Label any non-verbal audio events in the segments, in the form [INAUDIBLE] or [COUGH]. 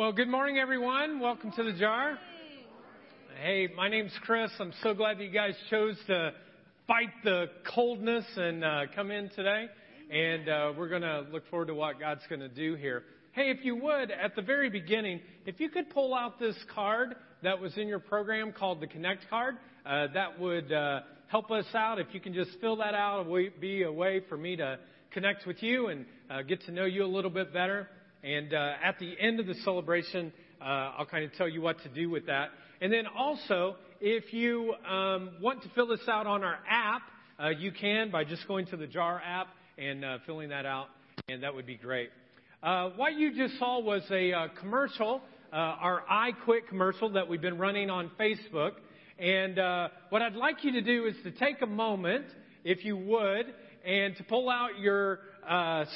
Well, good morning, everyone. Welcome to the jar. Hey, my name's Chris. I'm so glad that you guys chose to fight the coldness and uh, come in today. And uh, we're going to look forward to what God's going to do here. Hey, if you would, at the very beginning, if you could pull out this card that was in your program called the Connect card, uh, that would uh, help us out. If you can just fill that out, it would be a way for me to connect with you and uh, get to know you a little bit better. And uh, at the end of the celebration, uh, I'll kind of tell you what to do with that. And then also, if you um, want to fill this out on our app, uh, you can by just going to the JAR app and uh, filling that out, and that would be great. Uh, what you just saw was a uh, commercial, our I Quit commercial that we've been running on Facebook. And what I'd like you to do is to take a moment, if you would, and to pull out your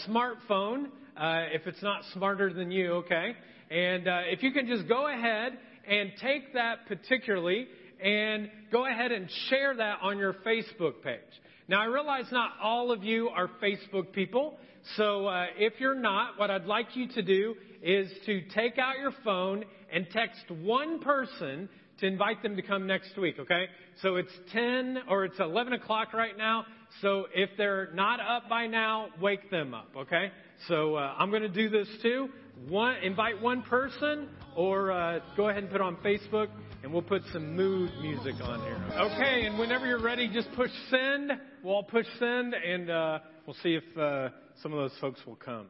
smartphone uh, if it's not smarter than you, okay? And uh, if you can just go ahead and take that particularly and go ahead and share that on your Facebook page. Now, I realize not all of you are Facebook people, so uh, if you're not, what I'd like you to do is to take out your phone and text one person to invite them to come next week, okay? So it's 10 or it's 11 o'clock right now. So if they're not up by now, wake them up, okay? So uh, I'm going to do this too. One, invite one person, or uh, go ahead and put on Facebook, and we'll put some mood music on here. Okay, and whenever you're ready, just push send. We'll all push send, and uh, we'll see if uh, some of those folks will come.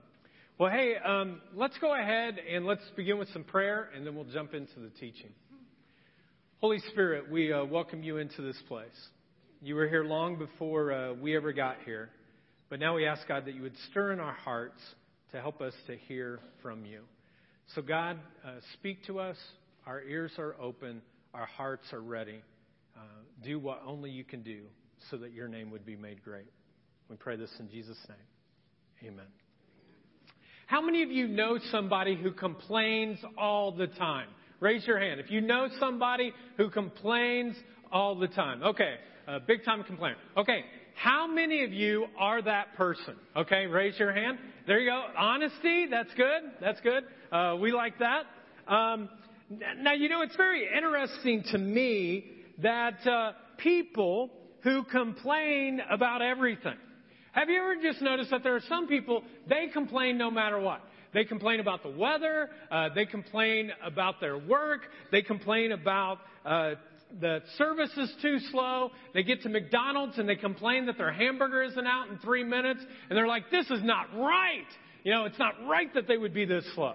Well, hey, um, let's go ahead and let's begin with some prayer, and then we'll jump into the teaching. Holy Spirit, we uh, welcome you into this place. You were here long before uh, we ever got here. But now we ask, God, that you would stir in our hearts to help us to hear from you. So, God, uh, speak to us. Our ears are open, our hearts are ready. Uh, do what only you can do so that your name would be made great. We pray this in Jesus' name. Amen. How many of you know somebody who complains all the time? Raise your hand. If you know somebody who complains all the time. Okay, uh, big time complainer. Okay, how many of you are that person? Okay, raise your hand. There you go. Honesty, that's good. That's good. Uh, we like that. Um, now, you know, it's very interesting to me that uh, people who complain about everything. Have you ever just noticed that there are some people, they complain no matter what? They complain about the weather. Uh, they complain about their work. They complain about uh, the service is too slow. They get to McDonald's and they complain that their hamburger isn't out in three minutes. And they're like, this is not right. You know, it's not right that they would be this slow.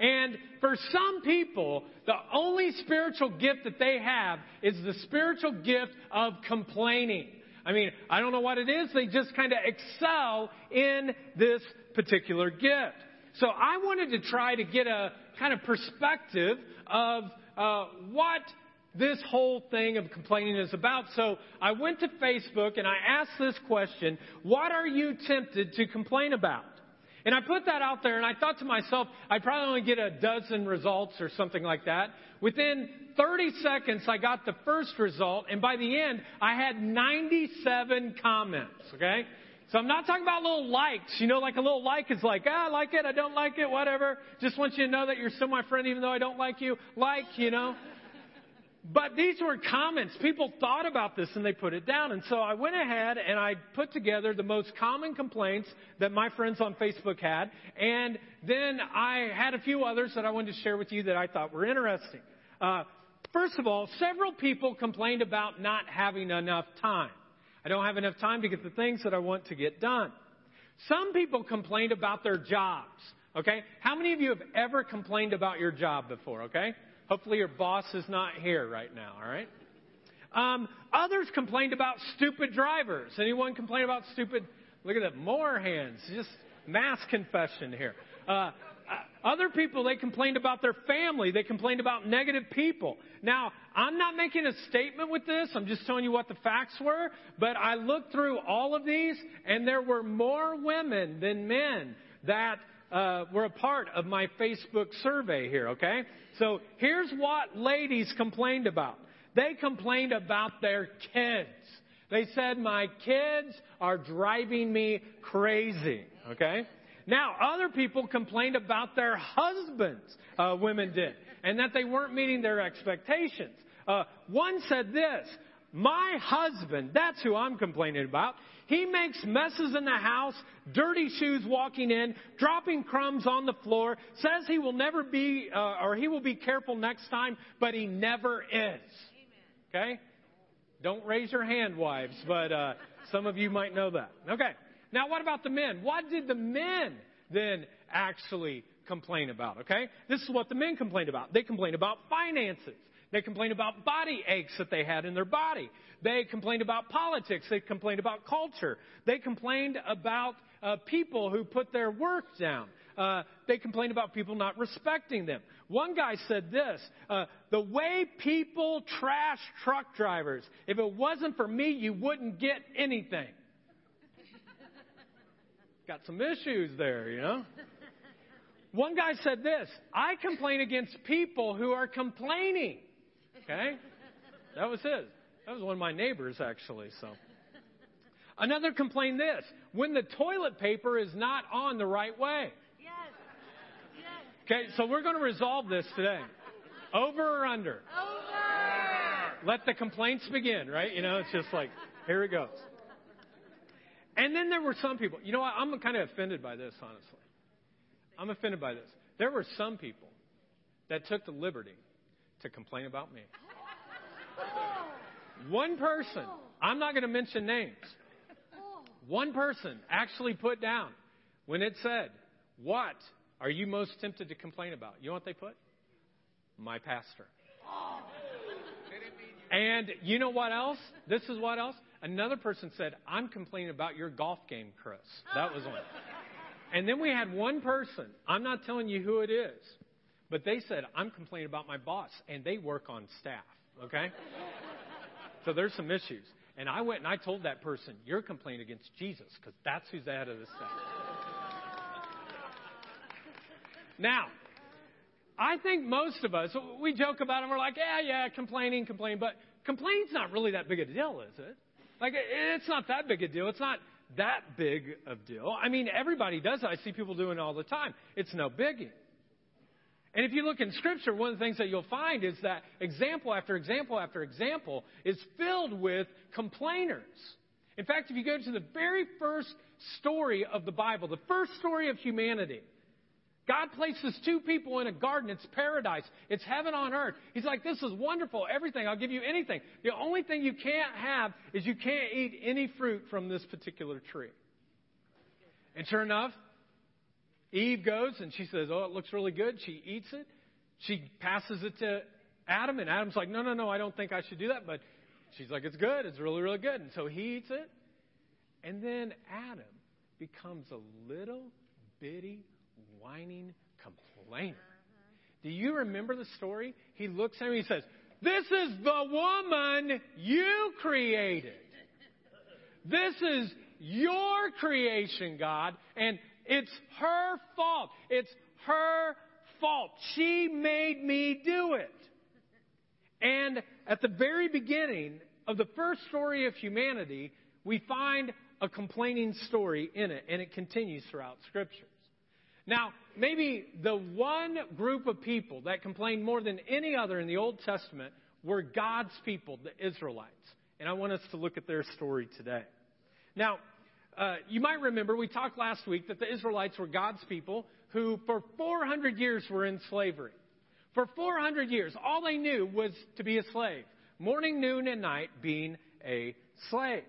And for some people, the only spiritual gift that they have is the spiritual gift of complaining. I mean, I don't know what it is. They just kind of excel in this particular gift. So I wanted to try to get a kind of perspective of uh, what this whole thing of complaining is about. So I went to Facebook and I asked this question What are you tempted to complain about? And I put that out there and I thought to myself, I'd probably only get a dozen results or something like that. Within 30 seconds, I got the first result, and by the end, I had 97 comments, okay? So I'm not talking about little likes. You know, like a little like is like, ah, I like it, I don't like it, whatever. Just want you to know that you're still my friend even though I don't like you. Like, you know. But these were comments. People thought about this and they put it down. And so I went ahead and I put together the most common complaints that my friends on Facebook had. And then I had a few others that I wanted to share with you that I thought were interesting. Uh, first of all, several people complained about not having enough time. I don't have enough time to get the things that I want to get done. Some people complained about their jobs. Okay? How many of you have ever complained about your job before? Okay? Hopefully, your boss is not here right now, all right? Um, others complained about stupid drivers. Anyone complain about stupid? Look at that, more hands. Just mass confession here. Uh, other people, they complained about their family. They complained about negative people. Now, I'm not making a statement with this. I'm just telling you what the facts were. But I looked through all of these, and there were more women than men that uh, were a part of my Facebook survey here, okay? So here's what ladies complained about. They complained about their kids. They said, My kids are driving me crazy, okay? Now, other people complained about their husbands, uh, women did, and that they weren't meeting their expectations. Uh, one said this, my husband, that's who I'm complaining about. He makes messes in the house, dirty shoes walking in, dropping crumbs on the floor, says he will never be, uh, or he will be careful next time, but he never is. Okay? Don't raise your hand, wives, but uh, some of you might know that. Okay. Now, what about the men? What did the men then actually complain about? Okay? This is what the men complained about. They complained about finances. They complained about body aches that they had in their body. They complained about politics. They complained about culture. They complained about uh, people who put their work down. Uh, they complained about people not respecting them. One guy said this uh, The way people trash truck drivers, if it wasn't for me, you wouldn't get anything. [LAUGHS] Got some issues there, you know? One guy said this I complain against people who are complaining. Okay? That was his. That was one of my neighbors, actually, so. Another complained this when the toilet paper is not on the right way. Yes. Yes. Okay, so we're going to resolve this today. Over or under? Over. Let the complaints begin, right? You know, it's just like, here it goes. And then there were some people, you know what? I'm kind of offended by this, honestly. I'm offended by this. There were some people that took the liberty to complain about me. One person, I'm not going to mention names, one person actually put down when it said, What are you most tempted to complain about? You know what they put? My pastor. And you know what else? This is what else? Another person said, I'm complaining about your golf game, Chris. That was one. And then we had one person, I'm not telling you who it is, but they said, I'm complaining about my boss, and they work on staff, okay? so there's some issues. And I went and I told that person, You're complaining against Jesus, because that's who's the head of the staff. now, I think most of us, we joke about it and we're like, Yeah, yeah, complaining, complaining, but complaining's not really that big a deal, is it? Like, it's not that big a deal. It's not that big of a deal. I mean, everybody does it. I see people doing it all the time. It's no biggie. And if you look in Scripture, one of the things that you'll find is that example after example after example is filled with complainers. In fact, if you go to the very first story of the Bible, the first story of humanity, God places two people in a garden. It's paradise. It's heaven on earth. He's like, this is wonderful. Everything. I'll give you anything. The only thing you can't have is you can't eat any fruit from this particular tree. And sure enough, Eve goes and she says, Oh, it looks really good. She eats it. She passes it to Adam, and Adam's like, No, no, no, I don't think I should do that. But she's like, It's good. It's really, really good. And so he eats it. And then Adam becomes a little bitty, whining complainer. Do you remember the story? He looks at him and he says, This is the woman you created. This is your creation, God. And it's her fault. It's her fault. She made me do it. And at the very beginning of the first story of humanity, we find a complaining story in it, and it continues throughout scriptures. Now, maybe the one group of people that complained more than any other in the Old Testament were God's people, the Israelites. And I want us to look at their story today. Now, uh, you might remember we talked last week that the Israelites were God's people who, for 400 years, were in slavery. For 400 years, all they knew was to be a slave morning, noon, and night being a slave.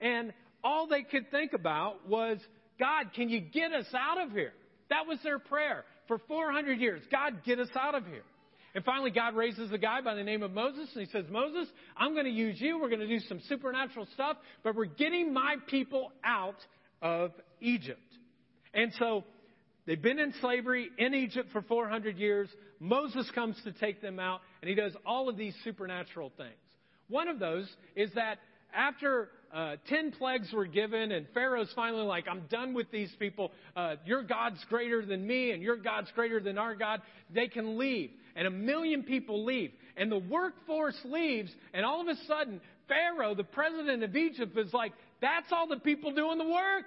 And all they could think about was, God, can you get us out of here? That was their prayer for 400 years. God, get us out of here. And finally, God raises a guy by the name of Moses, and he says, Moses, I'm going to use you. We're going to do some supernatural stuff, but we're getting my people out of Egypt. And so they've been in slavery in Egypt for 400 years. Moses comes to take them out, and he does all of these supernatural things. One of those is that after uh, 10 plagues were given, and Pharaoh's finally like, I'm done with these people. Uh, your God's greater than me, and your God's greater than our God. They can leave. And a million people leave. And the workforce leaves, and all of a sudden, Pharaoh, the president of Egypt, is like, That's all the people doing the work.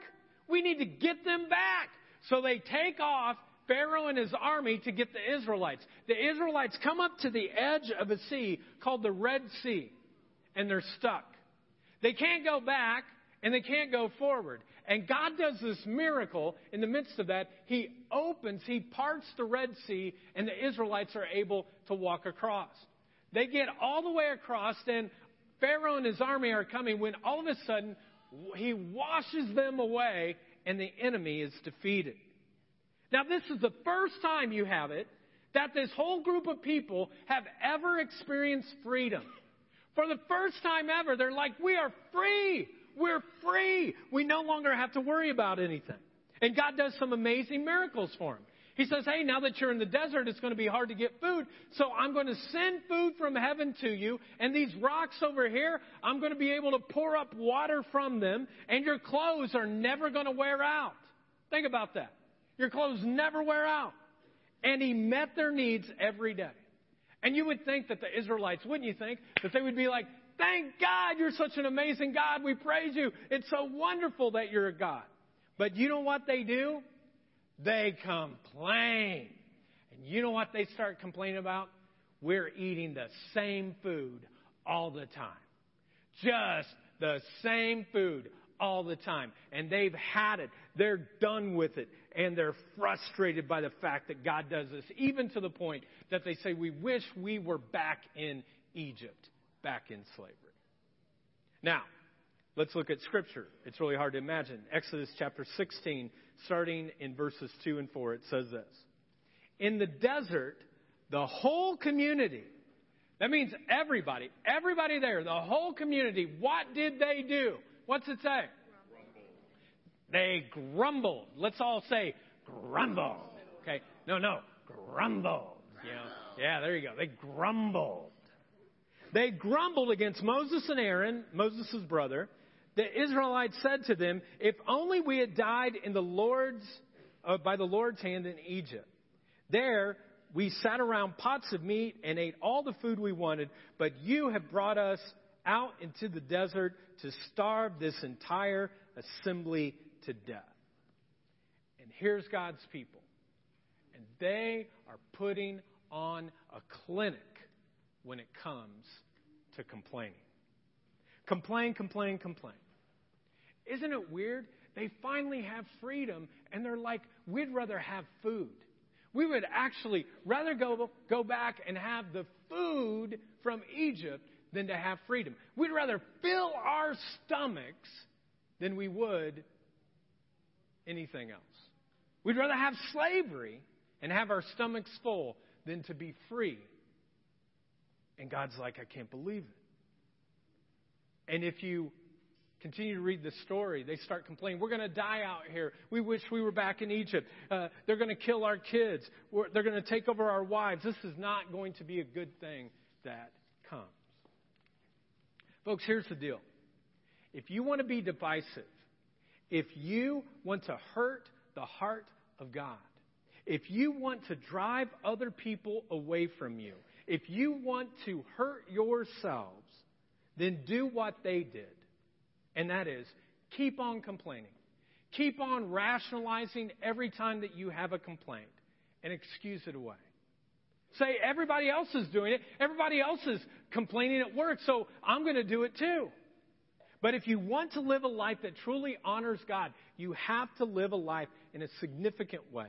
We need to get them back. So they take off Pharaoh and his army to get the Israelites. The Israelites come up to the edge of a sea called the Red Sea, and they're stuck. They can't go back and they can't go forward. And God does this miracle in the midst of that. He opens, He parts the Red Sea, and the Israelites are able to walk across. They get all the way across, and Pharaoh and his army are coming when all of a sudden He washes them away, and the enemy is defeated. Now, this is the first time you have it that this whole group of people have ever experienced freedom. For the first time ever, they're like, we are free. We're free. We no longer have to worry about anything. And God does some amazing miracles for him. He says, Hey, now that you're in the desert, it's going to be hard to get food. So I'm going to send food from heaven to you. And these rocks over here, I'm going to be able to pour up water from them. And your clothes are never going to wear out. Think about that. Your clothes never wear out. And he met their needs every day. And you would think that the Israelites, wouldn't you think, that they would be like, Thank God you're such an amazing God. We praise you. It's so wonderful that you're a God. But you know what they do? They complain. And you know what they start complaining about? We're eating the same food all the time. Just the same food all the time. And they've had it. They're done with it. And they're frustrated by the fact that God does this, even to the point that they say, We wish we were back in Egypt, back in slavery. Now, let's look at Scripture. It's really hard to imagine. Exodus chapter 16, starting in verses 2 and 4, it says this In the desert, the whole community, that means everybody, everybody there, the whole community, what did they do? What's it say? They grumbled. Let's all say grumble. Okay? No, no, grumbled. You know? Yeah, there you go. They grumbled. They grumbled against Moses and Aaron, Moses' brother. The Israelites said to them, If only we had died in the Lord's, uh, by the Lord's hand in Egypt. There we sat around pots of meat and ate all the food we wanted, but you have brought us out into the desert to starve this entire assembly to death. And here's God's people. And they are putting on a clinic when it comes to complaining. Complain, complain, complain. Isn't it weird? They finally have freedom and they're like, we'd rather have food. We would actually rather go, go back and have the food from Egypt than to have freedom. We'd rather fill our stomachs than we would anything else. We'd rather have slavery and have our stomachs full than to be free. And God's like, I can't believe it. And if you continue to read the story, they start complaining, We're going to die out here. We wish we were back in Egypt. Uh, they're going to kill our kids. We're, they're going to take over our wives. This is not going to be a good thing that comes. Folks, here's the deal. If you want to be divisive, if you want to hurt the heart of God, if you want to drive other people away from you, if you want to hurt yourselves, then do what they did. And that is keep on complaining. Keep on rationalizing every time that you have a complaint and excuse it away. Say, everybody else is doing it. Everybody else is complaining at work, so I'm going to do it too. But if you want to live a life that truly honors God, you have to live a life in a significant way.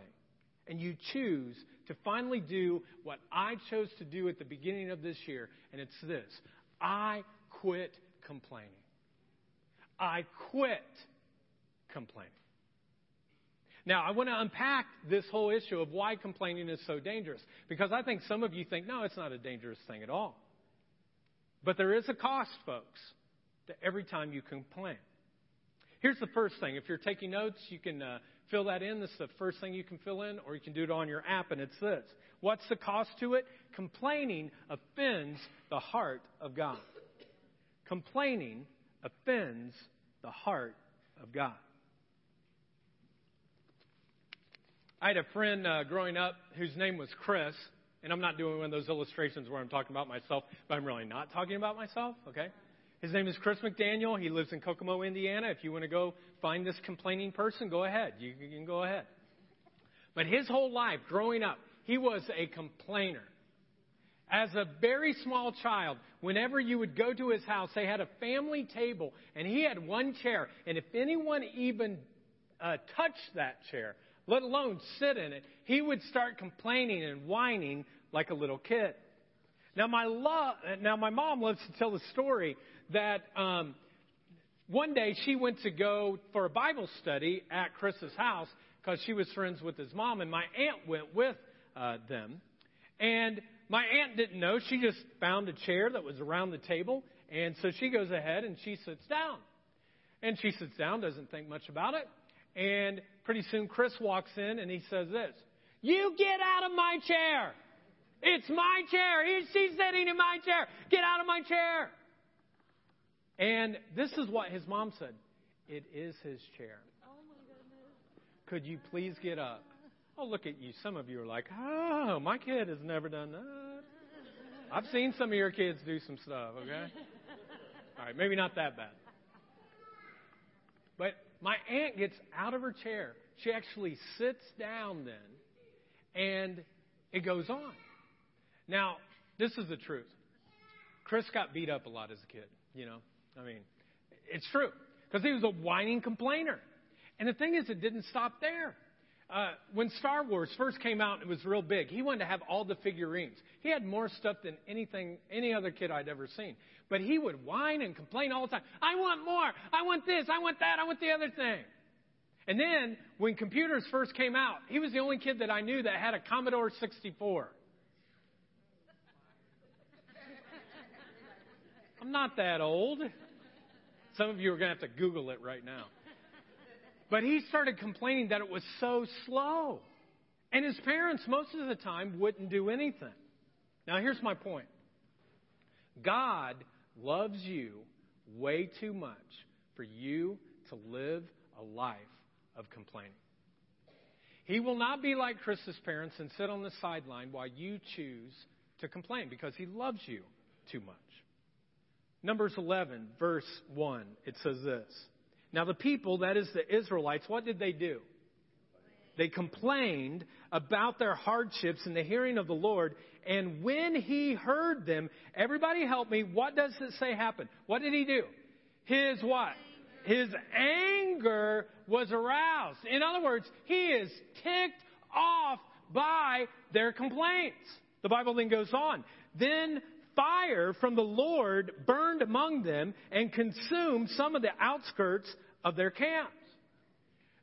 And you choose to finally do what I chose to do at the beginning of this year, and it's this I quit complaining. I quit complaining. Now, I want to unpack this whole issue of why complaining is so dangerous. Because I think some of you think, no, it's not a dangerous thing at all. But there is a cost, folks, to every time you complain. Here's the first thing. If you're taking notes, you can uh, fill that in. This is the first thing you can fill in, or you can do it on your app, and it's this. What's the cost to it? Complaining offends the heart of God. Complaining offends the heart of God. I had a friend uh, growing up whose name was Chris, and I'm not doing one of those illustrations where I'm talking about myself, but I'm really not talking about myself, okay? His name is Chris McDaniel. He lives in Kokomo, Indiana. If you want to go find this complaining person, go ahead. You, can go ahead. But his whole life, growing up, he was a complainer. As a very small child, whenever you would go to his house, they had a family table, and he had one chair. And if anyone even uh, touched that chair, let alone sit in it, he would start complaining and whining like a little kid. Now my lo- now my mom loves to tell the story that um, one day she went to go for a Bible study at Chris's house because she was friends with his mom, and my aunt went with uh, them. And my aunt didn't know; she just found a chair that was around the table, and so she goes ahead and she sits down. And she sits down, doesn't think much about it, and pretty soon Chris walks in and he says this: "You get out of my chair." It's my chair. He, she's sitting in my chair. Get out of my chair. And this is what his mom said It is his chair. Oh my goodness. Could you please get up? Oh, look at you. Some of you are like, oh, my kid has never done that. I've seen some of your kids do some stuff, okay? [LAUGHS] All right, maybe not that bad. But my aunt gets out of her chair. She actually sits down then, and it goes on. Now, this is the truth. Chris got beat up a lot as a kid, you know. I mean, it's true. Because he was a whining complainer. And the thing is, it didn't stop there. Uh, when Star Wars first came out, it was real big. He wanted to have all the figurines. He had more stuff than anything, any other kid I'd ever seen. But he would whine and complain all the time. I want more. I want this. I want that. I want the other thing. And then, when computers first came out, he was the only kid that I knew that had a Commodore 64. I'm not that old. Some of you are going to have to Google it right now. But he started complaining that it was so slow. And his parents, most of the time, wouldn't do anything. Now, here's my point God loves you way too much for you to live a life of complaining. He will not be like Chris's parents and sit on the sideline while you choose to complain because he loves you too much. Numbers 11, verse 1, it says this. Now, the people, that is the Israelites, what did they do? They complained about their hardships in the hearing of the Lord, and when he heard them, everybody help me, what does it say happened? What did he do? His what? His anger was aroused. In other words, he is ticked off by their complaints. The Bible then goes on. Then fire from the Lord burned among them and consumed some of the outskirts of their camps.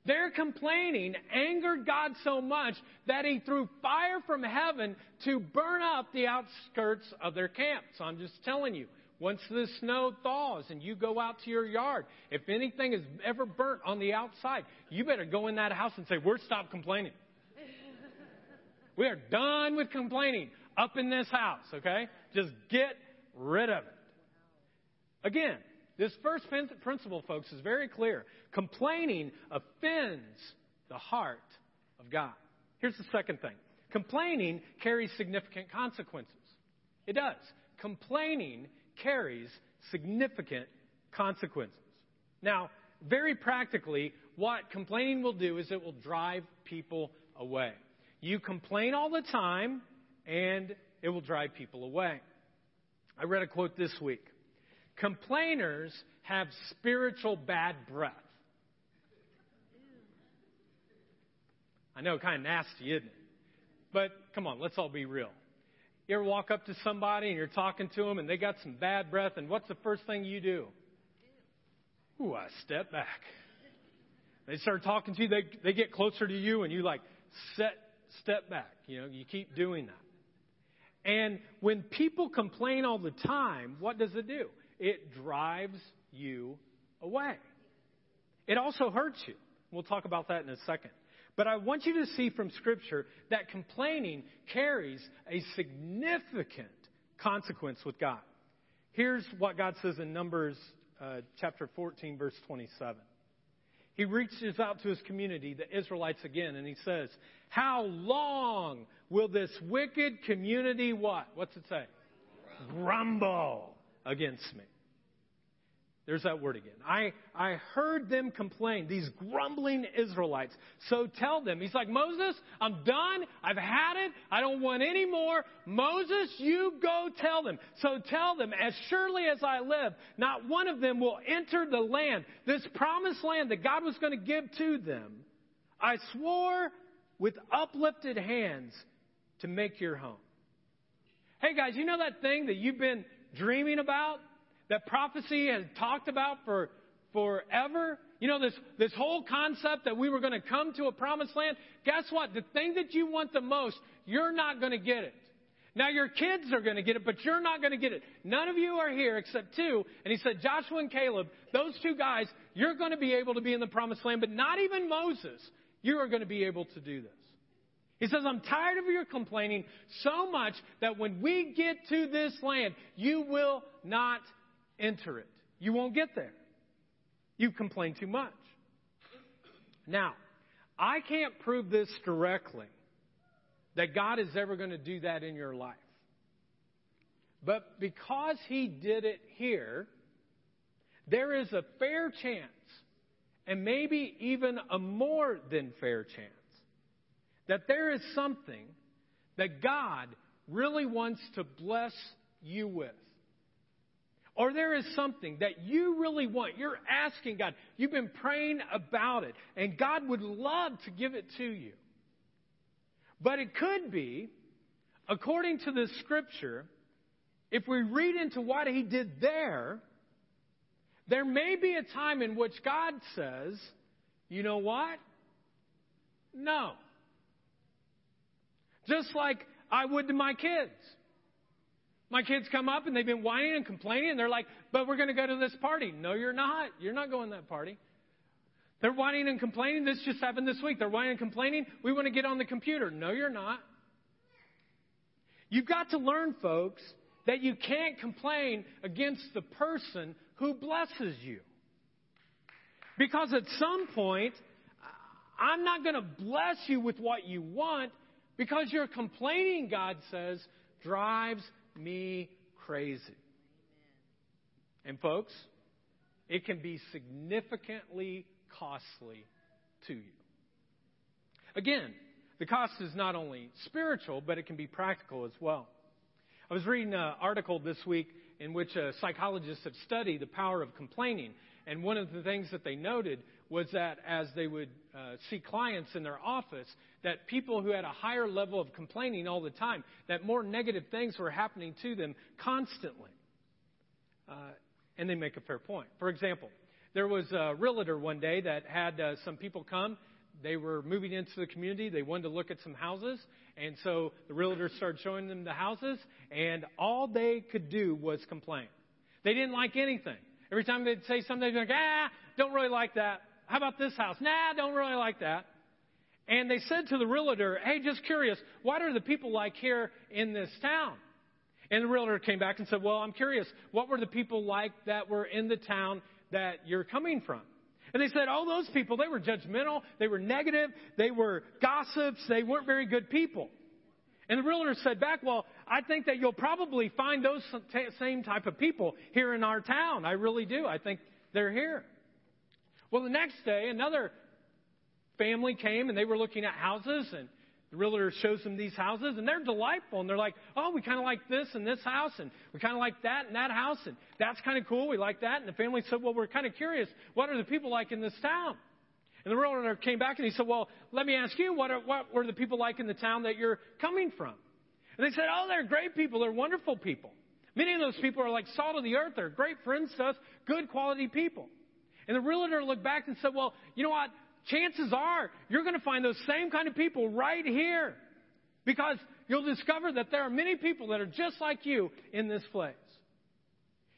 Their complaining angered God so much that he threw fire from heaven to burn up the outskirts of their camps. So I'm just telling you, once the snow thaws and you go out to your yard, if anything is ever burnt on the outside, you better go in that house and say, We're stopped complaining. [LAUGHS] we are done with complaining up in this house, okay? Just get rid of it. Again, this first principle, folks, is very clear. Complaining offends the heart of God. Here's the second thing complaining carries significant consequences. It does. Complaining carries significant consequences. Now, very practically, what complaining will do is it will drive people away. You complain all the time, and it will drive people away. I read a quote this week Complainers have spiritual bad breath. I know, kind of nasty, isn't it? But come on, let's all be real. You ever walk up to somebody and you're talking to them and they got some bad breath, and what's the first thing you do? Ooh, I step back. They start talking to you, they, they get closer to you, and you like set, step back. You know, you keep doing that. And when people complain all the time, what does it do? It drives you away. It also hurts you. We'll talk about that in a second. But I want you to see from Scripture that complaining carries a significant consequence with God. Here's what God says in Numbers uh, chapter 14, verse 27. He reaches out to his community, the Israelites again, and he says, How long will this wicked community what? What's it say? Grumble against me. There's that word again. I, I heard them complain, these grumbling Israelites. So tell them. He's like, Moses, I'm done. I've had it. I don't want any more. Moses, you go tell them. So tell them, as surely as I live, not one of them will enter the land, this promised land that God was going to give to them. I swore with uplifted hands to make your home. Hey guys, you know that thing that you've been dreaming about? that prophecy has talked about for forever. You know, this, this whole concept that we were going to come to a promised land. Guess what? The thing that you want the most, you're not going to get it. Now your kids are going to get it, but you're not going to get it. None of you are here except two. And he said, Joshua and Caleb, those two guys, you're going to be able to be in the promised land, but not even Moses. You are going to be able to do this. He says, I'm tired of your complaining so much that when we get to this land, you will not enter it. You won't get there. You complain too much. Now, I can't prove this directly that God is ever going to do that in your life. But because He did it here, there is a fair chance, and maybe even a more than fair chance, that there is something that God really wants to bless you with. Or there is something that you really want. You're asking God. You've been praying about it. And God would love to give it to you. But it could be, according to the scripture, if we read into what he did there, there may be a time in which God says, you know what? No. Just like I would to my kids. My kids come up and they've been whining and complaining, and they're like, but we're going to go to this party. No, you're not. You're not going to that party. They're whining and complaining. This just happened this week. They're whining and complaining. We want to get on the computer. No, you're not. You've got to learn, folks, that you can't complain against the person who blesses you. Because at some point, I'm not going to bless you with what you want because your complaining, God says, drives me crazy. And folks, it can be significantly costly to you. Again, the cost is not only spiritual, but it can be practical as well. I was reading an article this week in which psychologists have studied the power of complaining. And one of the things that they noted was that as they would uh, see clients in their office, that people who had a higher level of complaining all the time, that more negative things were happening to them constantly. Uh, and they make a fair point. For example, there was a realtor one day that had uh, some people come. They were moving into the community. They wanted to look at some houses. And so the realtor started showing them the houses, and all they could do was complain. They didn't like anything. Every time they'd say something, they'd be like, ah, don't really like that. How about this house? Nah, I don't really like that. And they said to the realtor, hey, just curious, what are the people like here in this town? And the realtor came back and said, well, I'm curious, what were the people like that were in the town that you're coming from? And they said, oh, those people, they were judgmental, they were negative, they were gossips, they weren't very good people. And the realtor said back, well, I think that you'll probably find those same type of people here in our town. I really do. I think they're here. Well, the next day, another family came and they were looking at houses and the realtor shows them these houses and they're delightful and they're like, oh, we kind of like this and this house and we kind of like that and that house and that's kind of cool. We like that. And the family said, well, we're kind of curious. What are the people like in this town? And the realtor came back and he said, well, let me ask you, what, are, what were the people like in the town that you're coming from? And they said, oh, they're great people. They're wonderful people. Many of those people are like salt of the earth. They're great friends to us, good quality people. And the realtor looked back and said, Well, you know what? Chances are you're going to find those same kind of people right here. Because you'll discover that there are many people that are just like you in this place.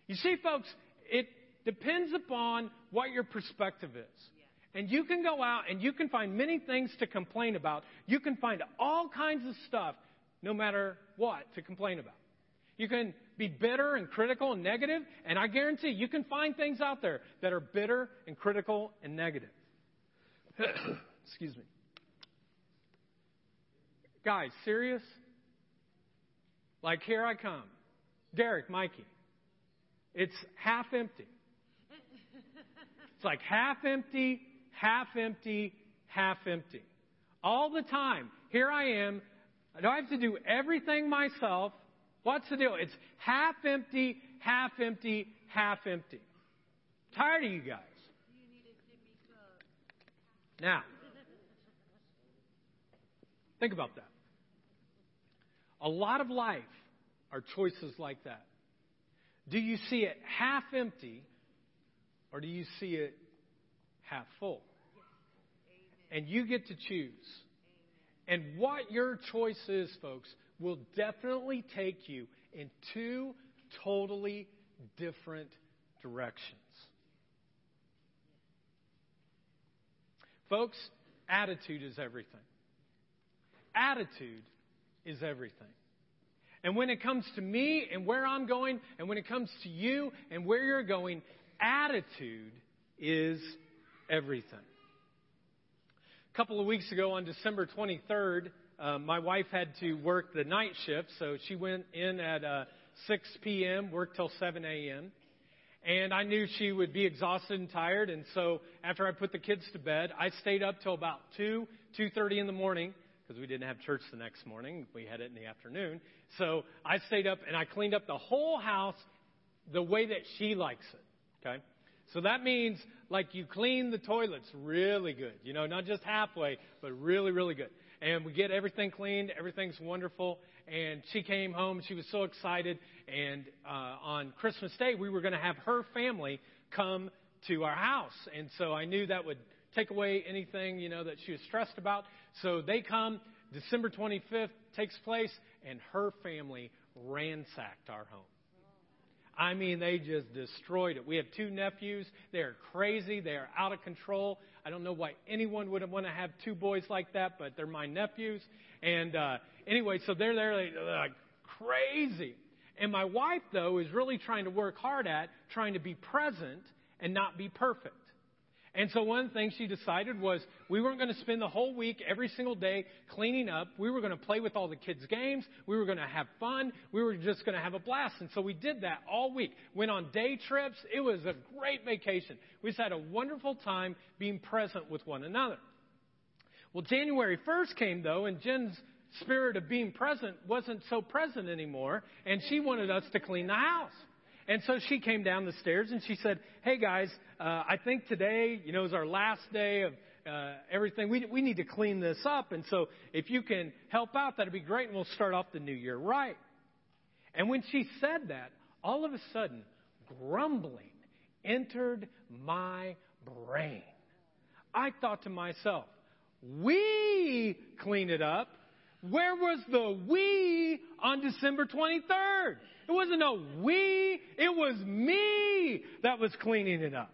You see, folks, it depends upon what your perspective is. And you can go out and you can find many things to complain about. You can find all kinds of stuff, no matter what, to complain about. You can be bitter and critical and negative, and I guarantee you can find things out there that are bitter and critical and negative. [COUGHS] Excuse me. Guys, serious? Like, here I come. Derek, Mikey. It's half empty. It's like half empty, half empty, half empty. All the time. Here I am. I have to do everything myself? What's the deal? It's half empty, half empty, half empty. Tired of you guys. Now, think about that. A lot of life are choices like that. Do you see it half empty or do you see it half full? And you get to choose. And what your choice is, folks, will definitely take you in two totally different directions. Folks, attitude is everything. Attitude is everything. And when it comes to me and where I'm going, and when it comes to you and where you're going, attitude is everything. A couple of weeks ago on December 23rd, uh, my wife had to work the night shift, so she went in at uh, 6 p.m., worked till 7 a.m and I knew she would be exhausted and tired. And so after I put the kids to bed, I stayed up till about two, two thirty in the morning because we didn't have church the next morning. We had it in the afternoon. So I stayed up and I cleaned up the whole house the way that she likes it. Okay. So that means like you clean the toilets really good, you know, not just halfway, but really, really good. And we get everything cleaned, everything's wonderful. And she came home, she was so excited. And uh, on Christmas Day, we were going to have her family come to our house. And so I knew that would take away anything, you know, that she was stressed about. So they come, December 25th takes place, and her family ransacked our home. I mean, they just destroyed it. We have two nephews. They're crazy. They are out of control. I don't know why anyone would want to have two boys like that, but they're my nephews. And uh, anyway, so they're there they're like crazy. And my wife, though, is really trying to work hard at trying to be present and not be perfect. And so one thing she decided was we weren't going to spend the whole week, every single day, cleaning up. We were going to play with all the kids' games. We were going to have fun. We were just going to have a blast. And so we did that all week. Went on day trips. It was a great vacation. We just had a wonderful time being present with one another. Well, January 1st came, though, and Jen's spirit of being present wasn't so present anymore, and she wanted us to clean the house. And so she came down the stairs and she said, Hey guys, uh, I think today, you know, is our last day of uh, everything. We, we need to clean this up. And so if you can help out, that'd be great. And we'll start off the new year right. And when she said that, all of a sudden, grumbling entered my brain. I thought to myself, we clean it up. Where was the we on December 23rd? It wasn't no we, it was me that was cleaning it up.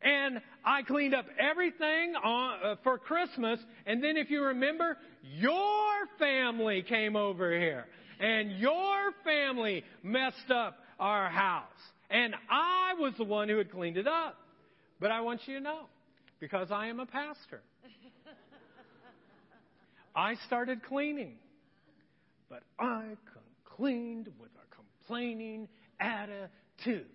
And I cleaned up everything on, uh, for Christmas. And then, if you remember, your family came over here. And your family messed up our house. And I was the one who had cleaned it up. But I want you to know, because I am a pastor, [LAUGHS] I started cleaning. But I cleaned with a complaining attitude.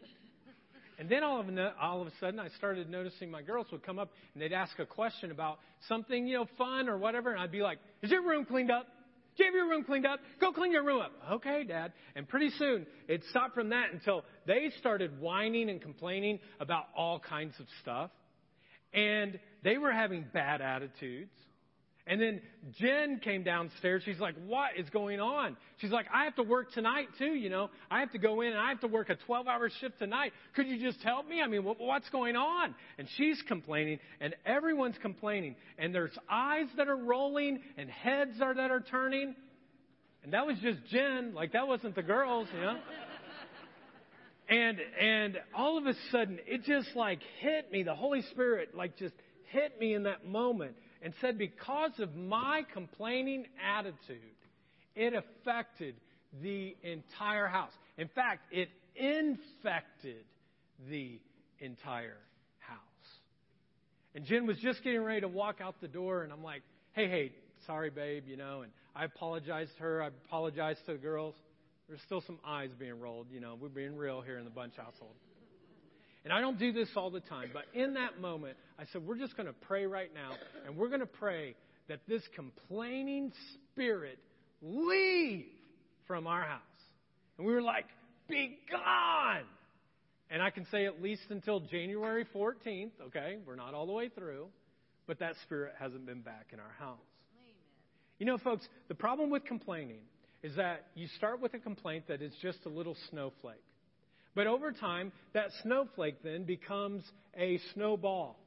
And then all of, a, all of a sudden, I started noticing my girls would come up and they'd ask a question about something, you know, fun or whatever. And I'd be like, Is your room cleaned up? Do you have your room cleaned up? Go clean your room up. Okay, Dad. And pretty soon, it stopped from that until they started whining and complaining about all kinds of stuff. And they were having bad attitudes. And then Jen came downstairs. She's like, What is going on? She's like, I have to work tonight too, you know. I have to go in and I have to work a 12 hour shift tonight. Could you just help me? I mean, what's going on? And she's complaining and everyone's complaining. And there's eyes that are rolling and heads are, that are turning. And that was just Jen. Like, that wasn't the girls, you know. [LAUGHS] and, and all of a sudden, it just like hit me. The Holy Spirit like just hit me in that moment and said, Because of my complaining attitude, it affected the entire house. In fact, it infected the entire house. And Jen was just getting ready to walk out the door, and I'm like, Hey, hey, sorry, babe, you know, and I apologized to her. I apologized to the girls. There's still some eyes being rolled, you know. We're being real here in the Bunch household. And I don't do this all the time, but in that moment, I said, we're just going to pray right now, and we're going to pray that this complaining spirit leave from our house. And we were like, be gone! And I can say at least until January 14th, okay? We're not all the way through, but that spirit hasn't been back in our house. You know, folks, the problem with complaining is that you start with a complaint that is just a little snowflake. But over time, that snowflake then becomes a snowball.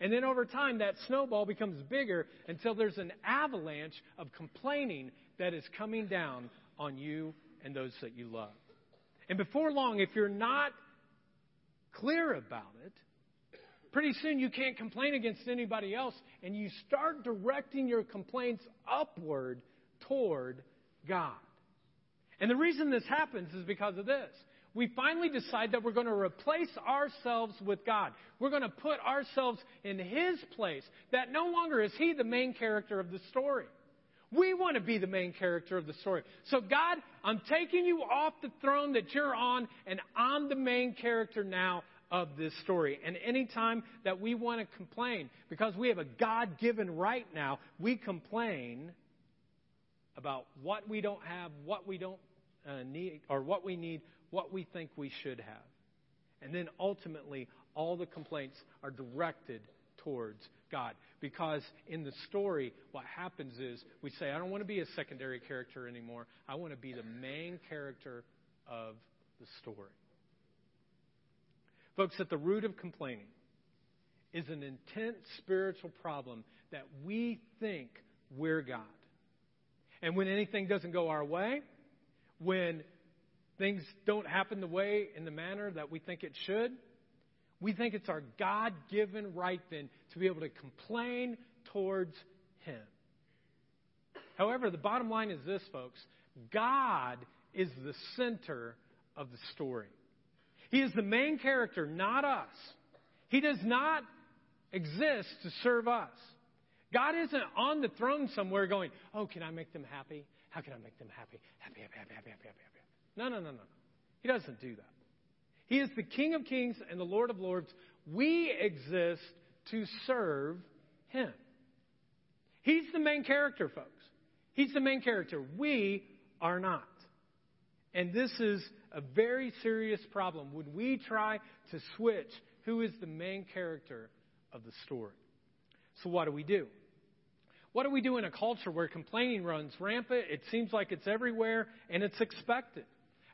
And then over time, that snowball becomes bigger until there's an avalanche of complaining that is coming down on you and those that you love. And before long, if you're not clear about it, pretty soon you can't complain against anybody else, and you start directing your complaints upward toward God. And the reason this happens is because of this. We finally decide that we're going to replace ourselves with God. We're going to put ourselves in His place. That no longer is He the main character of the story. We want to be the main character of the story. So, God, I'm taking you off the throne that you're on, and I'm the main character now of this story. And anytime that we want to complain, because we have a God given right now, we complain about what we don't have, what we don't uh, need, or what we need, what we think we should have. And then ultimately, all the complaints are directed towards God. Because in the story, what happens is we say, I don't want to be a secondary character anymore. I want to be the main character of the story. Folks, at the root of complaining is an intense spiritual problem that we think we're God. And when anything doesn't go our way, when things don't happen the way in the manner that we think it should, we think it's our God given right then to be able to complain towards Him. However, the bottom line is this, folks God is the center of the story. He is the main character, not us. He does not exist to serve us. God isn't on the throne somewhere going, Oh, can I make them happy? How can I make them happy? Happy, happy, happy, happy, happy, happy, happy. No, no, no, no. He doesn't do that. He is the King of kings and the Lord of lords. We exist to serve Him. He's the main character, folks. He's the main character. We are not. And this is a very serious problem when we try to switch who is the main character of the story. So, what do we do? What do we do in a culture where complaining runs rampant? It seems like it's everywhere and it's expected.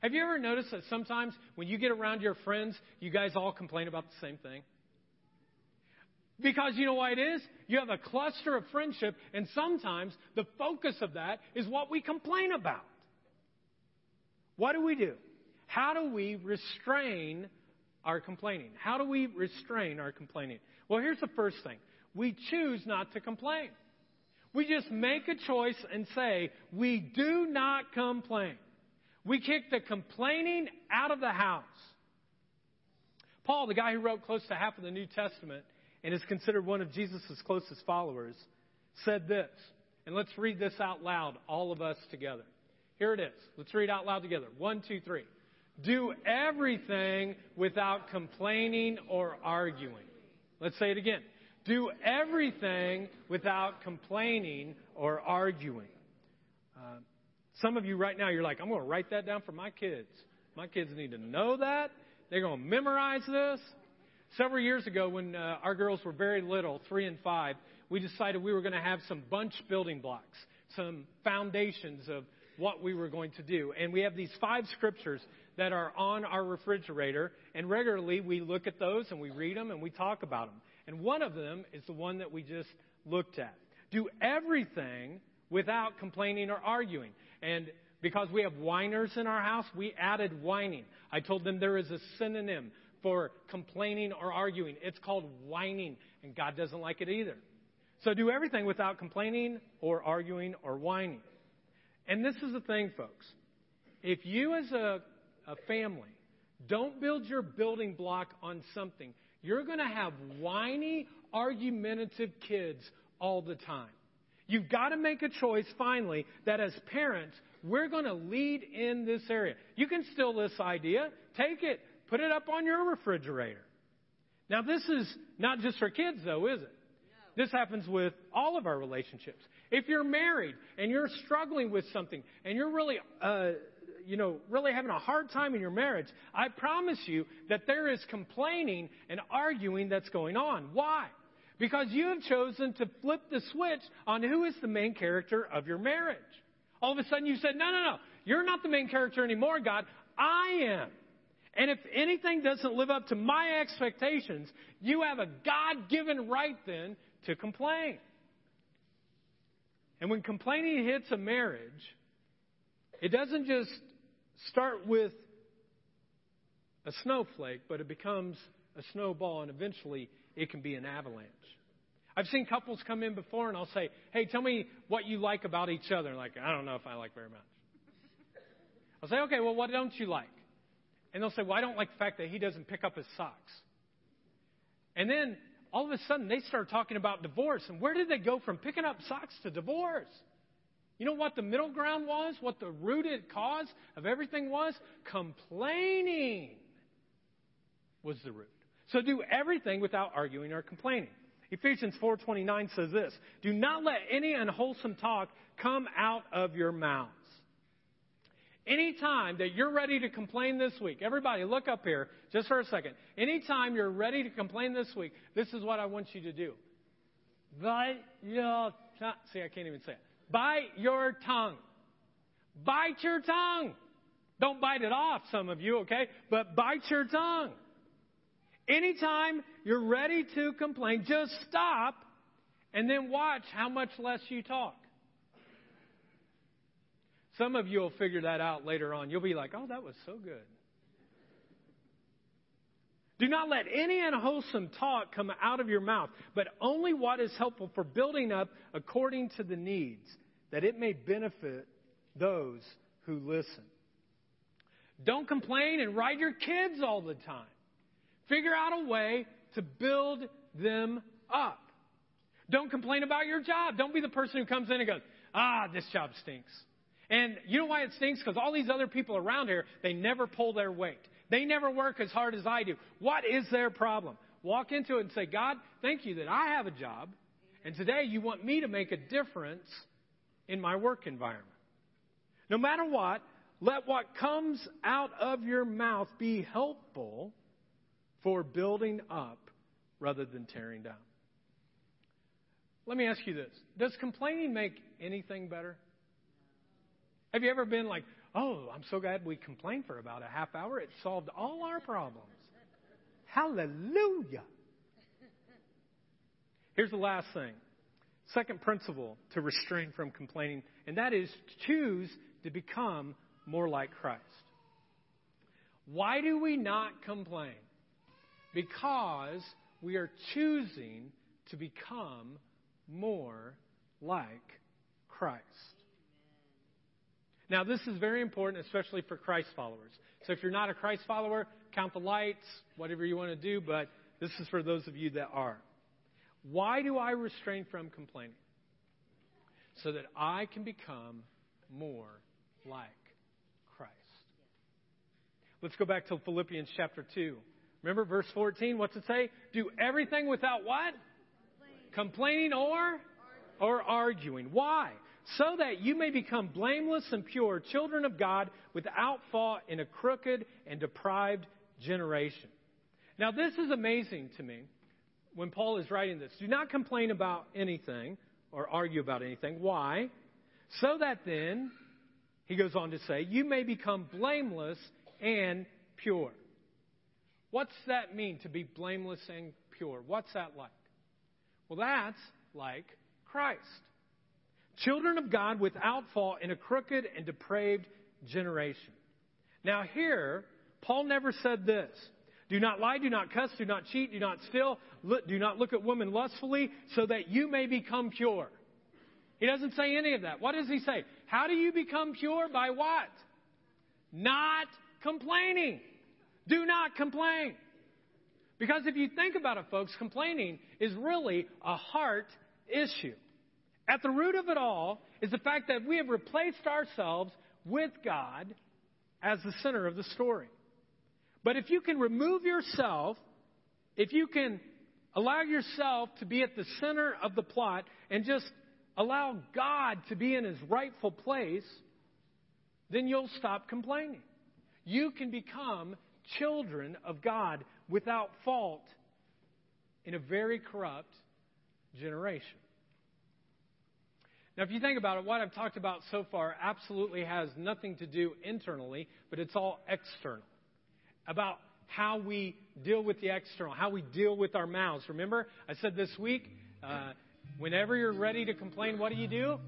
Have you ever noticed that sometimes when you get around your friends, you guys all complain about the same thing? Because you know why it is? You have a cluster of friendship, and sometimes the focus of that is what we complain about. What do we do? How do we restrain our complaining? How do we restrain our complaining? Well, here's the first thing we choose not to complain. We just make a choice and say, we do not complain. We kick the complaining out of the house. Paul, the guy who wrote close to half of the New Testament and is considered one of Jesus' closest followers, said this. And let's read this out loud, all of us together. Here it is. Let's read out loud together. One, two, three. Do everything without complaining or arguing. Let's say it again. Do everything without complaining or arguing. Uh, some of you right now, you're like, I'm going to write that down for my kids. My kids need to know that. They're going to memorize this. Several years ago, when uh, our girls were very little, three and five, we decided we were going to have some bunch building blocks, some foundations of what we were going to do. And we have these five scriptures that are on our refrigerator, and regularly we look at those and we read them and we talk about them. And one of them is the one that we just looked at. Do everything without complaining or arguing. And because we have whiners in our house, we added whining. I told them there is a synonym for complaining or arguing. It's called whining, and God doesn't like it either. So do everything without complaining or arguing or whining. And this is the thing, folks. If you as a, a family don't build your building block on something, you're going to have whiny, argumentative kids all the time. You've got to make a choice finally that as parents, we're going to lead in this area. You can steal this idea, take it, put it up on your refrigerator. Now, this is not just for kids, though, is it? This happens with all of our relationships. If you're married and you're struggling with something and you're really, uh, you know, really having a hard time in your marriage, I promise you that there is complaining and arguing that's going on. Why? Because you have chosen to flip the switch on who is the main character of your marriage. All of a sudden you said, no, no, no, you're not the main character anymore, God. I am. And if anything doesn't live up to my expectations, you have a God given right then to complain. And when complaining hits a marriage, it doesn't just start with a snowflake, but it becomes a snowball, and eventually it can be an avalanche. I've seen couples come in before, and I'll say, Hey, tell me what you like about each other. Like, I don't know if I like very much. I'll say, Okay, well, what don't you like? And they'll say, Well, I don't like the fact that he doesn't pick up his socks. And then all of a sudden they start talking about divorce. And where did they go from picking up socks to divorce? You know what the middle ground was? What the rooted cause of everything was? Complaining was the root. So do everything without arguing or complaining. Ephesians 4:29 says this, "Do not let any unwholesome talk come out of your mouths." Anytime that you're ready to complain this week, everybody look up here just for a second. Anytime you're ready to complain this week, this is what I want you to do. Bite your tongue. See, I can't even say it. Bite your tongue. Bite your tongue. Don't bite it off, some of you, okay? But bite your tongue. Anytime you're ready to complain, just stop and then watch how much less you talk. Some of you will figure that out later on. You'll be like, oh, that was so good. Do not let any unwholesome talk come out of your mouth, but only what is helpful for building up according to the needs, that it may benefit those who listen. Don't complain and ride your kids all the time. Figure out a way to build them up. Don't complain about your job. Don't be the person who comes in and goes, ah, this job stinks. And you know why it stinks? Because all these other people around here, they never pull their weight. They never work as hard as I do. What is their problem? Walk into it and say, God, thank you that I have a job. And today you want me to make a difference in my work environment. No matter what, let what comes out of your mouth be helpful for building up rather than tearing down. Let me ask you this Does complaining make anything better? Have you ever been like, oh, I'm so glad we complained for about a half hour? It solved all our problems. Hallelujah. Here's the last thing. Second principle to restrain from complaining, and that is choose to become more like Christ. Why do we not complain? Because we are choosing to become more like Christ. Now, this is very important, especially for Christ followers. So if you're not a Christ follower, count the lights, whatever you want to do, but this is for those of you that are. Why do I restrain from complaining? So that I can become more like Christ. Let's go back to Philippians chapter 2. Remember verse 14? What's it say? Do everything without what? Complaining, Complaining or? Or arguing. Why? so that you may become blameless and pure, children of God, without fault in a crooked and deprived generation. Now, this is amazing to me when Paul is writing this. Do not complain about anything or argue about anything. Why? So that then, he goes on to say, you may become blameless and pure. What's that mean to be blameless and pure? What's that like? Well, that's like Christ. Children of God without fault in a crooked and depraved generation. Now, here, Paul never said this Do not lie, do not cuss, do not cheat, do not steal, do not look at women lustfully, so that you may become pure. He doesn't say any of that. What does he say? How do you become pure? By what? Not complaining. Do not complain. Because if you think about it, folks, complaining is really a heart issue. At the root of it all is the fact that we have replaced ourselves with God as the center of the story. But if you can remove yourself if you can allow yourself to be at the center of the plot and just allow God to be in his rightful place, then you'll stop complaining. You can become children of God without fault in a very corrupt generation. Now, if you think about it, what I've talked about so far absolutely has nothing to do internally, but it's all external. About how we deal with the external, how we deal with our mouths. Remember, I said this week, uh, whenever you're ready to complain, what do you do?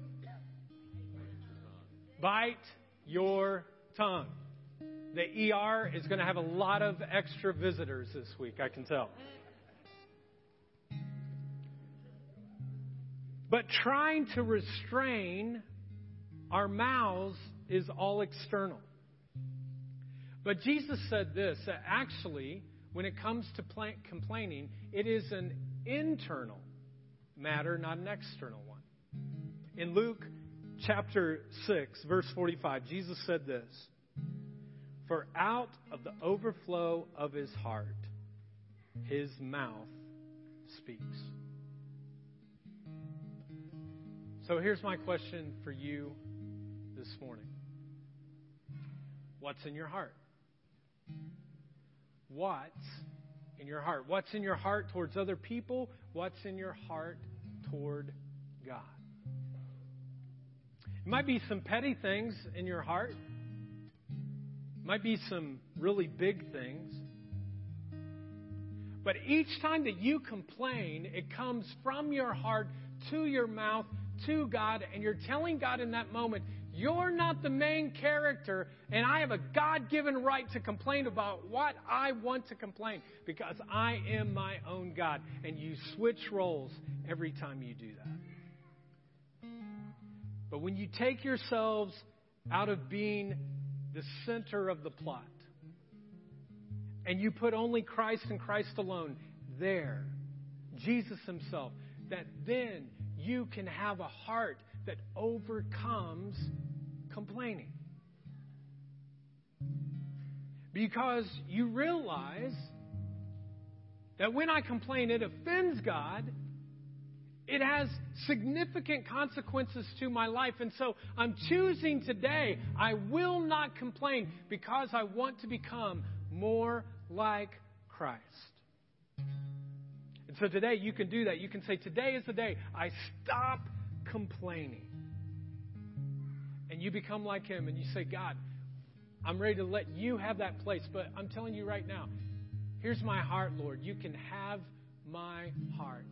Bite your tongue. The ER is going to have a lot of extra visitors this week, I can tell. But trying to restrain our mouths is all external. But Jesus said this that actually, when it comes to complaining, it is an internal matter, not an external one. In Luke chapter 6, verse 45, Jesus said this For out of the overflow of his heart, his mouth speaks. So here's my question for you this morning What's in your heart? What's in your heart? What's in your heart towards other people? What's in your heart toward God? It might be some petty things in your heart. Might be some really big things. But each time that you complain, it comes from your heart to your mouth to God, and you're telling God in that moment, you're not the main character, and I have a God given right to complain about what I want to complain because I am my own God. And you switch roles every time you do that. But when you take yourselves out of being the center of the plot and you put only Christ and Christ alone there, Jesus Himself, that then you can have a heart that overcomes complaining. Because you realize that when I complain, it offends God. It has significant consequences to my life. And so I'm choosing today, I will not complain because I want to become more like Christ. And so today you can do that. You can say, Today is the day I stop complaining. And you become like Him and you say, God, I'm ready to let you have that place. But I'm telling you right now, here's my heart, Lord. You can have my heart.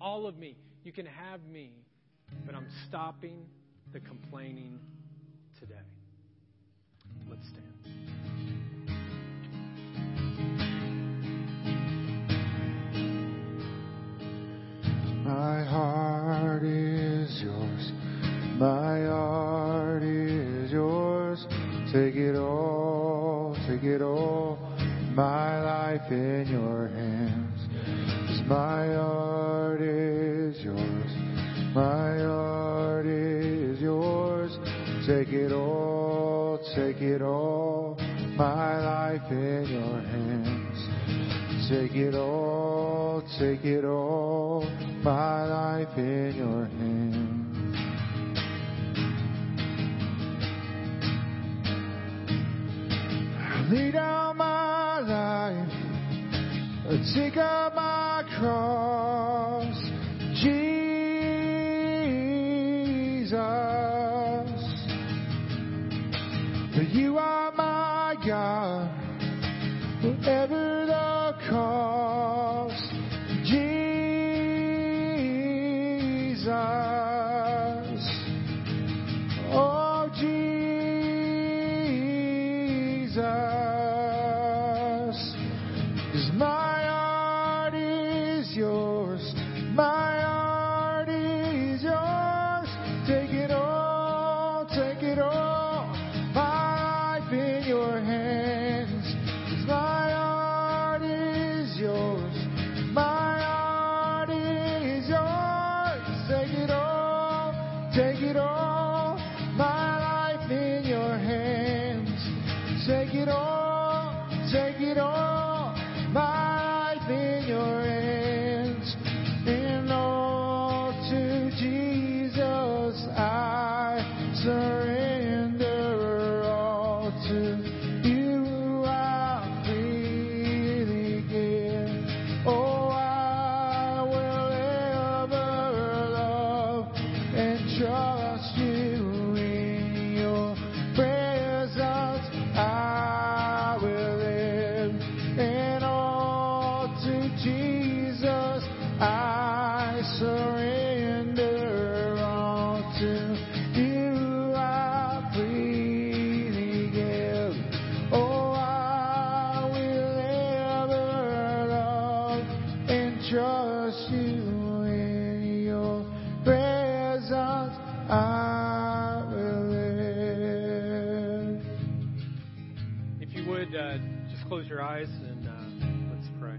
All of me. You can have me. But I'm stopping the complaining today. Let's stand. My heart is yours. My heart is yours. Take it all, take it all. My life in your hands. My heart. My heart is yours. Take it all, take it all. My life in your hands. Take it all, take it all my life in your hands. Lay down my life, take up my cross, trust you in your presence. I will live. If you would, uh, just close your eyes and uh, let's pray.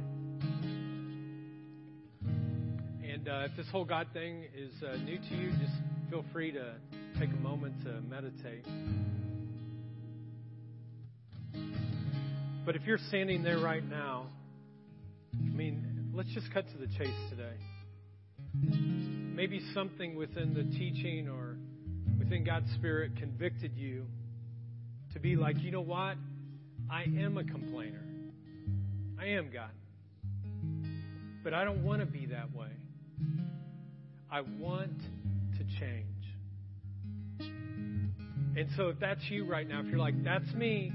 And uh, if this whole God thing is uh, new to you, just feel free to take a moment to meditate. But if you're standing there right now, I mean, let's just cut to the chase today. Maybe something within the teaching or within God's Spirit convicted you to be like, you know what? I am a complainer. I am God. But I don't want to be that way. I want to change. And so if that's you right now, if you're like, that's me,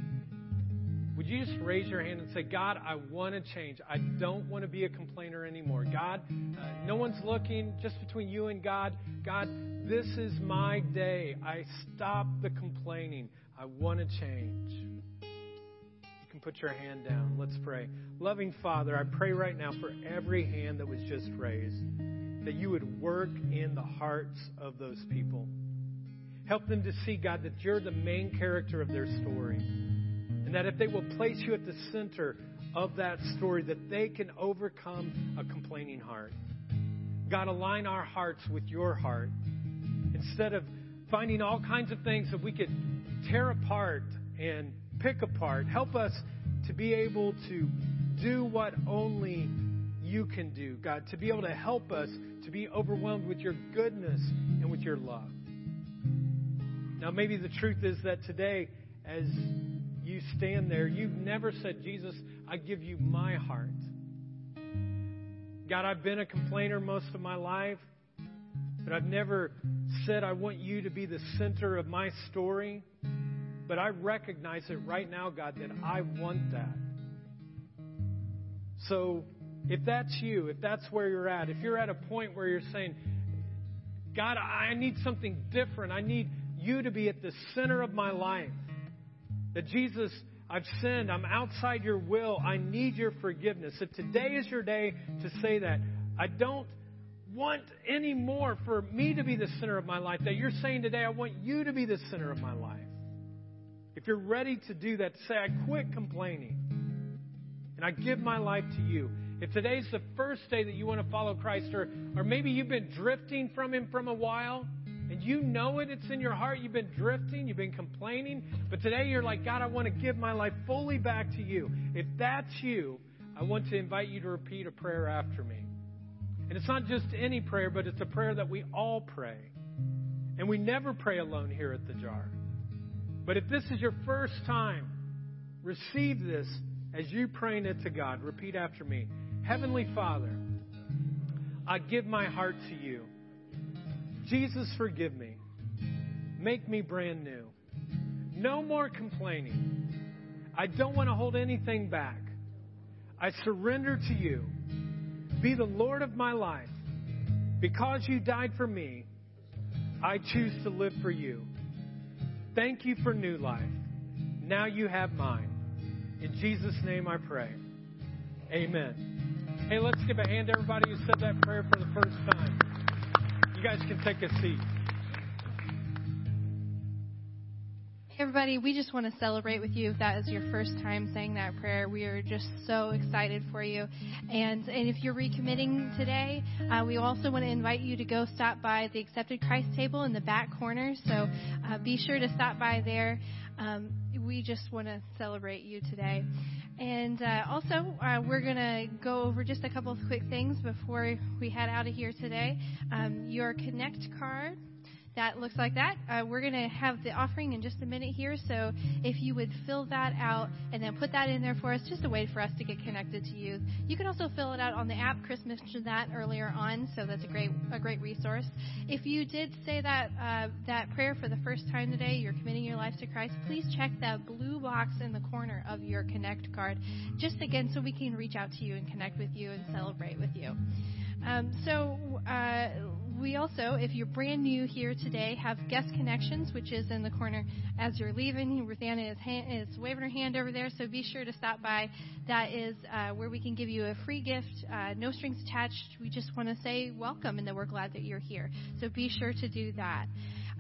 would you just raise your hand and say, God, I want to change. I don't want to be a complainer anymore. God, uh, no one's looking, just between you and God. God, this is my day. I stop the complaining. I want to change. You can put your hand down. Let's pray. Loving Father, I pray right now for every hand that was just raised, that you would work in the hearts of those people. Help them to see, God, that you're the main character of their story. That if they will place you at the center of that story, that they can overcome a complaining heart. God, align our hearts with your heart. Instead of finding all kinds of things that we could tear apart and pick apart, help us to be able to do what only you can do, God, to be able to help us to be overwhelmed with your goodness and with your love. Now, maybe the truth is that today, as you stand there, you've never said, Jesus, I give you my heart. God, I've been a complainer most of my life, but I've never said, I want you to be the center of my story. But I recognize it right now, God, that I want that. So if that's you, if that's where you're at, if you're at a point where you're saying, God, I need something different, I need you to be at the center of my life. That Jesus, I've sinned, I'm outside your will, I need your forgiveness. If today is your day to say that, I don't want any more for me to be the center of my life. That you're saying today, I want you to be the center of my life. If you're ready to do that, say, I quit complaining and I give my life to you. If today's the first day that you want to follow Christ, or, or maybe you've been drifting from Him from a while, and you know it, it's in your heart, you've been drifting, you've been complaining, but today you're like, God, I want to give my life fully back to you. If that's you, I want to invite you to repeat a prayer after me. And it's not just any prayer, but it's a prayer that we all pray. And we never pray alone here at the jar. But if this is your first time, receive this as you praying it to God. Repeat after me. Heavenly Father, I give my heart to you. Jesus, forgive me. Make me brand new. No more complaining. I don't want to hold anything back. I surrender to you. Be the Lord of my life. Because you died for me, I choose to live for you. Thank you for new life. Now you have mine. In Jesus' name I pray. Amen. Hey, let's give a hand to everybody who said that prayer for the first time. Guys can take a seat. Everybody, we just want to celebrate with you if that is your first time saying that prayer. We are just so excited for you. And, and if you're recommitting today, uh, we also want to invite you to go stop by the Accepted Christ table in the back corner. So uh, be sure to stop by there. Um, we just want to celebrate you today. And uh, also, uh, we're going to go over just a couple of quick things before we head out of here today. Um, your Connect card that looks like that. Uh, we're going to have the offering in just a minute here, so if you would fill that out and then put that in there for us, just a way for us to get connected to you. You can also fill it out on the app. Chris mentioned that earlier on, so that's a great a great resource. If you did say that uh, that prayer for the first time today, you're committing your life to Christ. Please check that blue box in the corner of your Connect card, just again so we can reach out to you and connect with you and celebrate with you. Um, so. Uh, we also, if you're brand new here today, have guest connections, which is in the corner as you're leaving. Ruthanna is, hand, is waving her hand over there, so be sure to stop by. That is uh, where we can give you a free gift, uh, no strings attached. We just want to say welcome and that we're glad that you're here. So be sure to do that.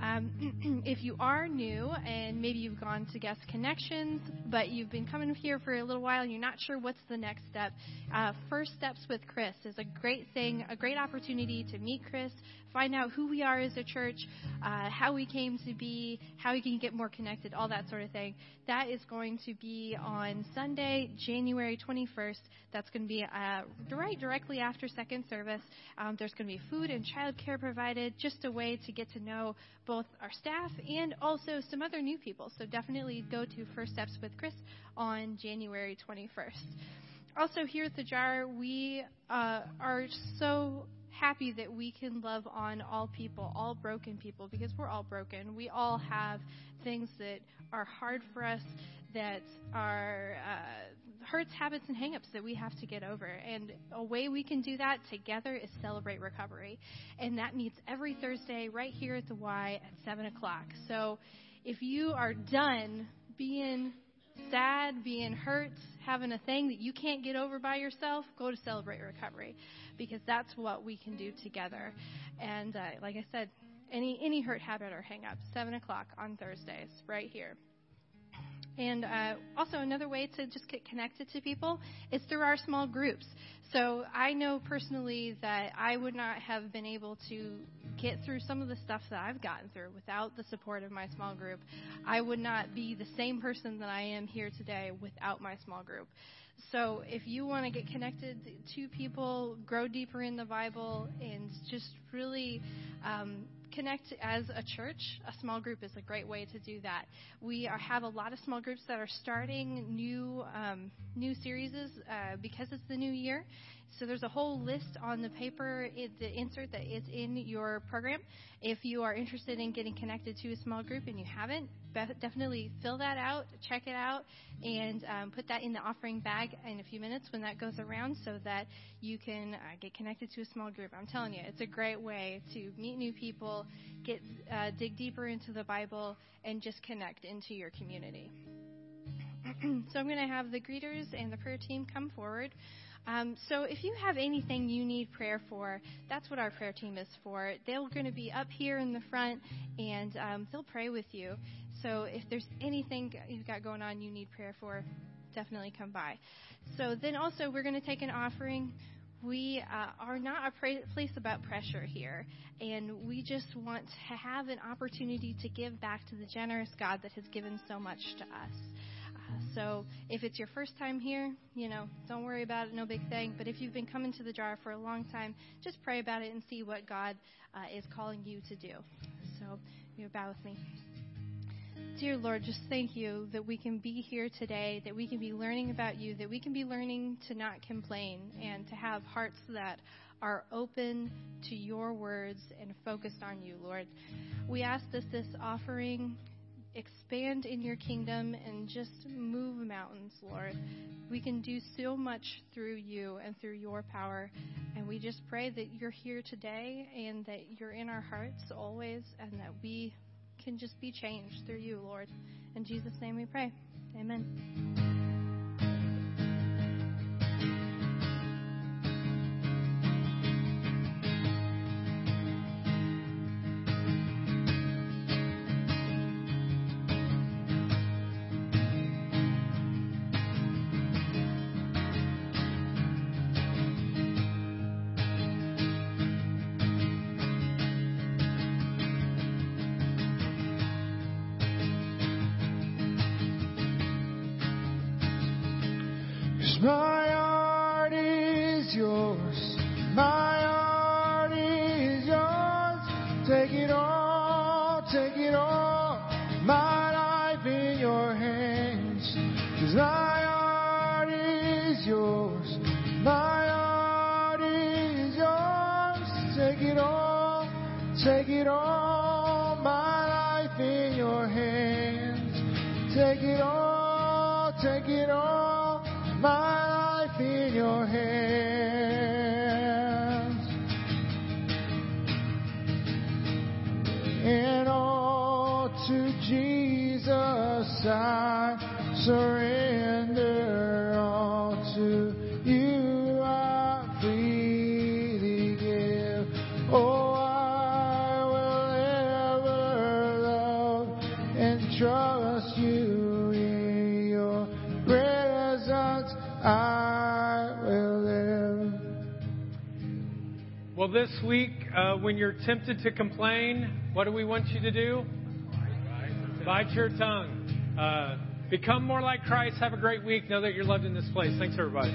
Um, [CLEARS THROAT] if you are new and maybe you've gone to Guest Connections, but you've been coming here for a little while and you're not sure what's the next step, uh, First Steps with Chris is a great thing, a great opportunity to meet Chris, find out who we are as a church, uh, how we came to be, how we can get more connected, all that sort of thing. That is going to be on Sunday, January 21st. That's going to be uh, right directly after second service. Um, there's going to be food and childcare provided, just a way to get to know both our staff and also some other new people. So definitely go to First Steps with Chris on January 21st. Also, here at the Jar, we uh, are so happy that we can love on all people, all broken people, because we're all broken. We all have things that are hard for us, that are uh, hurts, habits, and hangups that we have to get over. And a way we can do that together is celebrate recovery. And that meets every Thursday right here at the Y at 7 o'clock. So if you are done being sad, being hurt, having a thing that you can't get over by yourself, go to Celebrate Recovery because that's what we can do together. And uh, like I said, any any hurt habit or hang up, seven o'clock on Thursdays, right here. And uh, also another way to just get connected to people is through our small groups. So I know personally that I would not have been able to get through some of the stuff that I've gotten through without the support of my small group. I would not be the same person that I am here today without my small group. So if you want to get connected to people, grow deeper in the Bible, and just really um, connect as a church, a small group is a great way to do that. We are, have a lot of small groups that are starting new um, new series uh, because it's the new year. So there's a whole list on the paper, the insert that is in your program. If you are interested in getting connected to a small group and you haven't, definitely fill that out, check it out, and um, put that in the offering bag in a few minutes when that goes around so that you can uh, get connected to a small group. I'm telling you, it's a great way to meet new people, get uh, dig deeper into the Bible, and just connect into your community. [CLEARS THROAT] so I'm going to have the greeters and the prayer team come forward. Um, so if you have anything you need prayer for, that's what our prayer team is for. They're going to be up here in the front, and um, they'll pray with you. So if there's anything you've got going on you need prayer for, definitely come by. So then also we're going to take an offering. We uh, are not a place about pressure here, and we just want to have an opportunity to give back to the generous God that has given so much to us. So if it's your first time here, you know, don't worry about it, no big thing. But if you've been coming to the jar for a long time, just pray about it and see what God uh, is calling you to do. So you bow with me. Dear Lord, just thank you that we can be here today, that we can be learning about you, that we can be learning to not complain and to have hearts that are open to your words and focused on you, Lord. We ask that this offering expand in your kingdom and just move mountains, Lord. We can do so much through you and through your power. And we just pray that you're here today and that you're in our hearts always and that we can just be changed through you, Lord. In Jesus' name we pray. Amen. Christ. When you're tempted to complain, what do we want you to do? Bite your tongue. Uh, become more like Christ. Have a great week. Know that you're loved in this place. Thanks, everybody.